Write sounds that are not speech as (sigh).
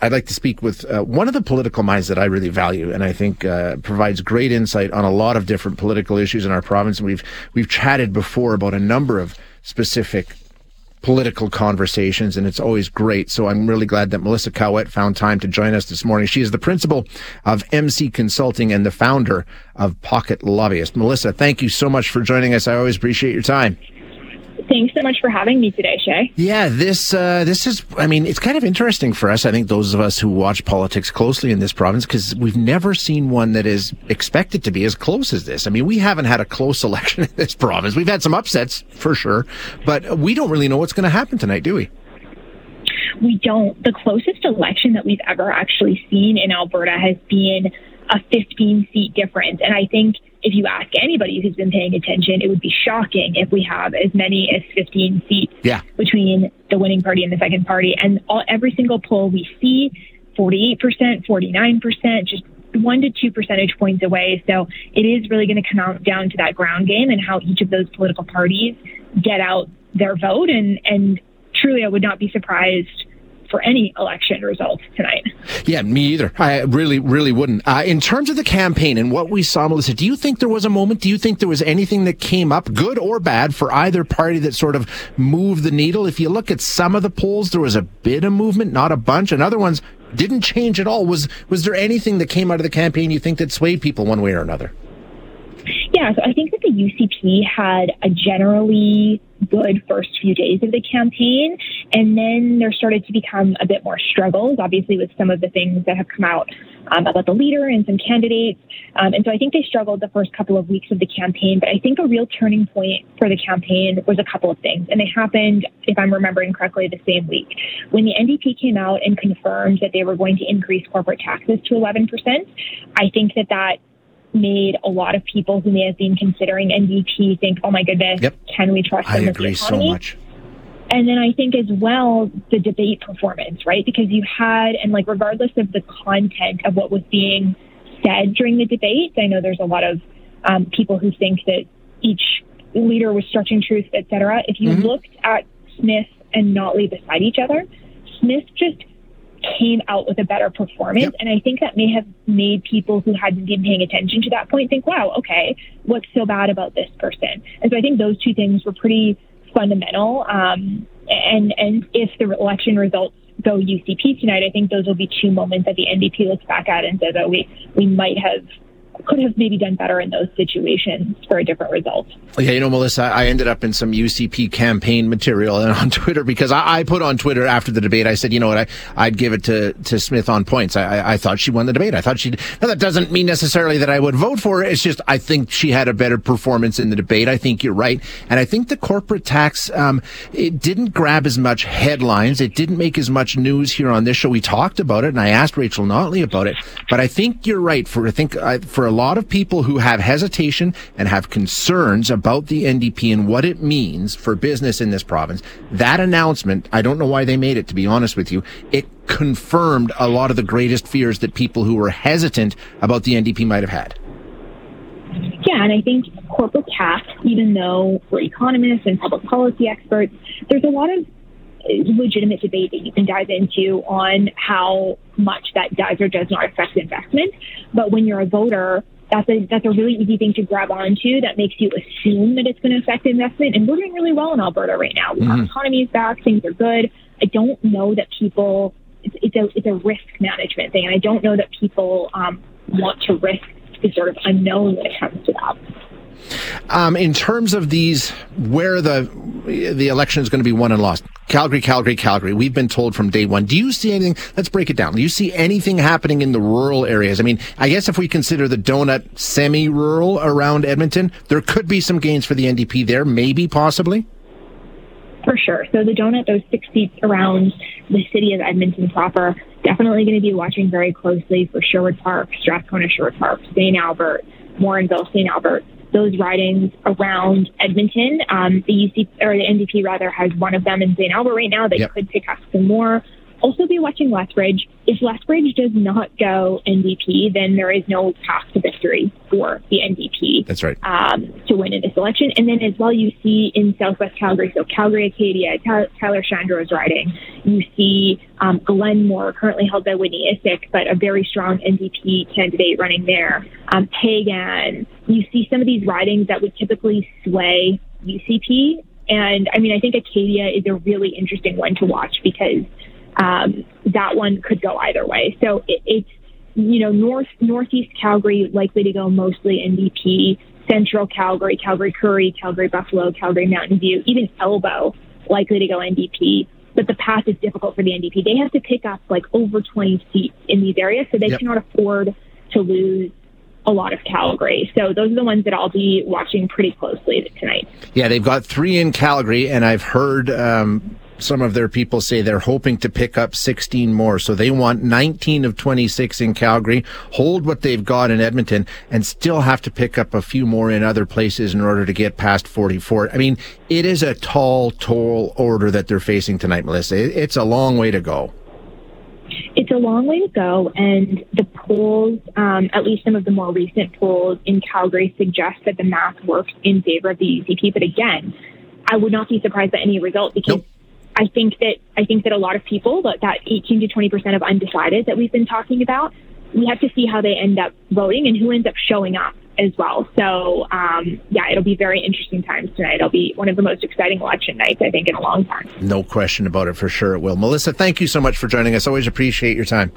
I'd like to speak with uh, one of the political minds that I really value, and I think uh, provides great insight on a lot of different political issues in our province. And we've we've chatted before about a number of specific political conversations, and it's always great. So I'm really glad that Melissa Caouette found time to join us this morning. She is the principal of MC Consulting and the founder of Pocket Lobbyist. Melissa, thank you so much for joining us. I always appreciate your time. Thanks so much for having me today, Shay. Yeah, this uh, this is. I mean, it's kind of interesting for us. I think those of us who watch politics closely in this province, because we've never seen one that is expected to be as close as this. I mean, we haven't had a close (laughs) election in this province. We've had some upsets for sure, but we don't really know what's going to happen tonight, do we? We don't. The closest election that we've ever actually seen in Alberta has been a 15 seat difference, and I think if you ask anybody who's been paying attention, it would be shocking if we have as many as 15 seats yeah. between the winning party and the second party. And all, every single poll we see, 48%, 49%, just one to two percentage points away. So it is really going to come out down to that ground game and how each of those political parties get out their vote. And, and truly, I would not be surprised for any election results tonight. Yeah, me either. I really, really wouldn't. Uh, in terms of the campaign and what we saw, Melissa, do you think there was a moment? Do you think there was anything that came up, good or bad, for either party that sort of moved the needle? If you look at some of the polls, there was a bit of movement, not a bunch, and other ones didn't change at all. Was was there anything that came out of the campaign you think that swayed people one way or another? Yeah, so I think that the UCP had a generally good first few days of the campaign. And then there started to become a bit more struggles, obviously, with some of the things that have come out um, about the leader and some candidates. Um, and so I think they struggled the first couple of weeks of the campaign. But I think a real turning point for the campaign was a couple of things. And they happened, if I'm remembering correctly, the same week. When the NDP came out and confirmed that they were going to increase corporate taxes to 11%, I think that that made a lot of people who may have been considering NDP think, oh my goodness, yep. can we trust them I agree so much. And then I think as well, the debate performance, right? Because you had, and like regardless of the content of what was being said during the debate, I know there's a lot of um, people who think that each leader was stretching truth, et cetera. If you mm-hmm. looked at Smith and Notley beside each other, Smith just came out with a better performance. Yep. And I think that may have made people who hadn't been paying attention to that point think, wow, okay, what's so bad about this person? And so I think those two things were pretty fundamental. Um, and, and if the election results go UCP tonight, I think those will be two moments that the NDP looks back at and says, oh, we, we might have could have maybe done better in those situations for a different result. Yeah, you know, Melissa, I ended up in some UCP campaign material and on (laughs) Twitter because I, I put on Twitter after the debate. I said, you know what, I, I'd give it to, to Smith on points. I, I thought she won the debate. I thought she. Now that doesn't mean necessarily that I would vote for her. It's just I think she had a better performance in the debate. I think you're right, and I think the corporate tax um, it didn't grab as much headlines. It didn't make as much news here on this show. We talked about it, and I asked Rachel Notley about it. But I think you're right. For I think uh, for a lot of people who have hesitation and have concerns about the NDP and what it means for business in this province, that announcement, I don't know why they made it, to be honest with you, it confirmed a lot of the greatest fears that people who were hesitant about the NDP might have had. Yeah, and I think corporate tax, even though we're economists and public policy experts, there's a lot of legitimate debate that you can dive into on how much that does or does not affect investment. But when you're a voter, that's a that's a really easy thing to grab onto that makes you assume that it's going to affect investment. And we're doing really well in Alberta right now. Mm-hmm. Our economy is back, things are good. I don't know that people it's, it's a it's a risk management thing, and I don't know that people um, want to risk the sort of unknown when it comes to that. Um, in terms of these, where the the election is going to be won and lost, Calgary, Calgary, Calgary. We've been told from day one. Do you see anything? Let's break it down. Do you see anything happening in the rural areas? I mean, I guess if we consider the donut semi-rural around Edmonton, there could be some gains for the NDP there, maybe, possibly. For sure. So the donut, those six seats around the city of Edmonton proper, definitely going to be watching very closely for Sherwood Park, Strathcona Sherwood Park, St. Albert, Morinville, St. Albert those ridings around Edmonton. Um, the UC or the NDP rather has one of them in St. Albert right now. They yep. could pick up some more. Also be watching Lethbridge. If Lethbridge does not go NDP, then there is no path to victory for the NDP. That's right. Um, to win in this election. And then as well, you see in Southwest Calgary, so Calgary Acadia, Tyler Shandro is riding. You see um, Glenmore, currently held by Whitney Issik, but a very strong NDP candidate running there. Um, Peigan. You see some of these ridings that would typically sway UCP. And I mean, I think Acadia is a really interesting one to watch because um, that one could go either way. So it, it's you know north northeast Calgary likely to go mostly NDP. Central Calgary, Calgary Currie, Calgary Buffalo, Calgary Mountain View, even Elbow likely to go NDP. But the path is difficult for the NDP. They have to pick up like over 20 seats in these areas, so they yep. cannot afford to lose a lot of Calgary. So those are the ones that I'll be watching pretty closely tonight. Yeah, they've got three in Calgary, and I've heard um, some of their people say they're hoping to pick up 16 more. So they want 19 of 26 in Calgary, hold what they've got in Edmonton, and still have to pick up a few more in other places in order to get past 44. I mean, it is a tall, tall order that they're facing tonight, Melissa. It's a long way to go. It's a long way to go, and the polls, um, at least some of the more recent polls in Calgary, suggest that the math works in favor of the UCP. But again, I would not be surprised by any result because nope. I think that I think that a lot of people, that, that 18 to 20 percent of undecided that we've been talking about, we have to see how they end up voting and who ends up showing up as well. So um, yeah, it'll be very interesting times tonight. It'll be one of the most exciting election nights I think in a long time. No question about it. For sure, it will. Melissa, thank you so much for joining us. Always appreciate your time.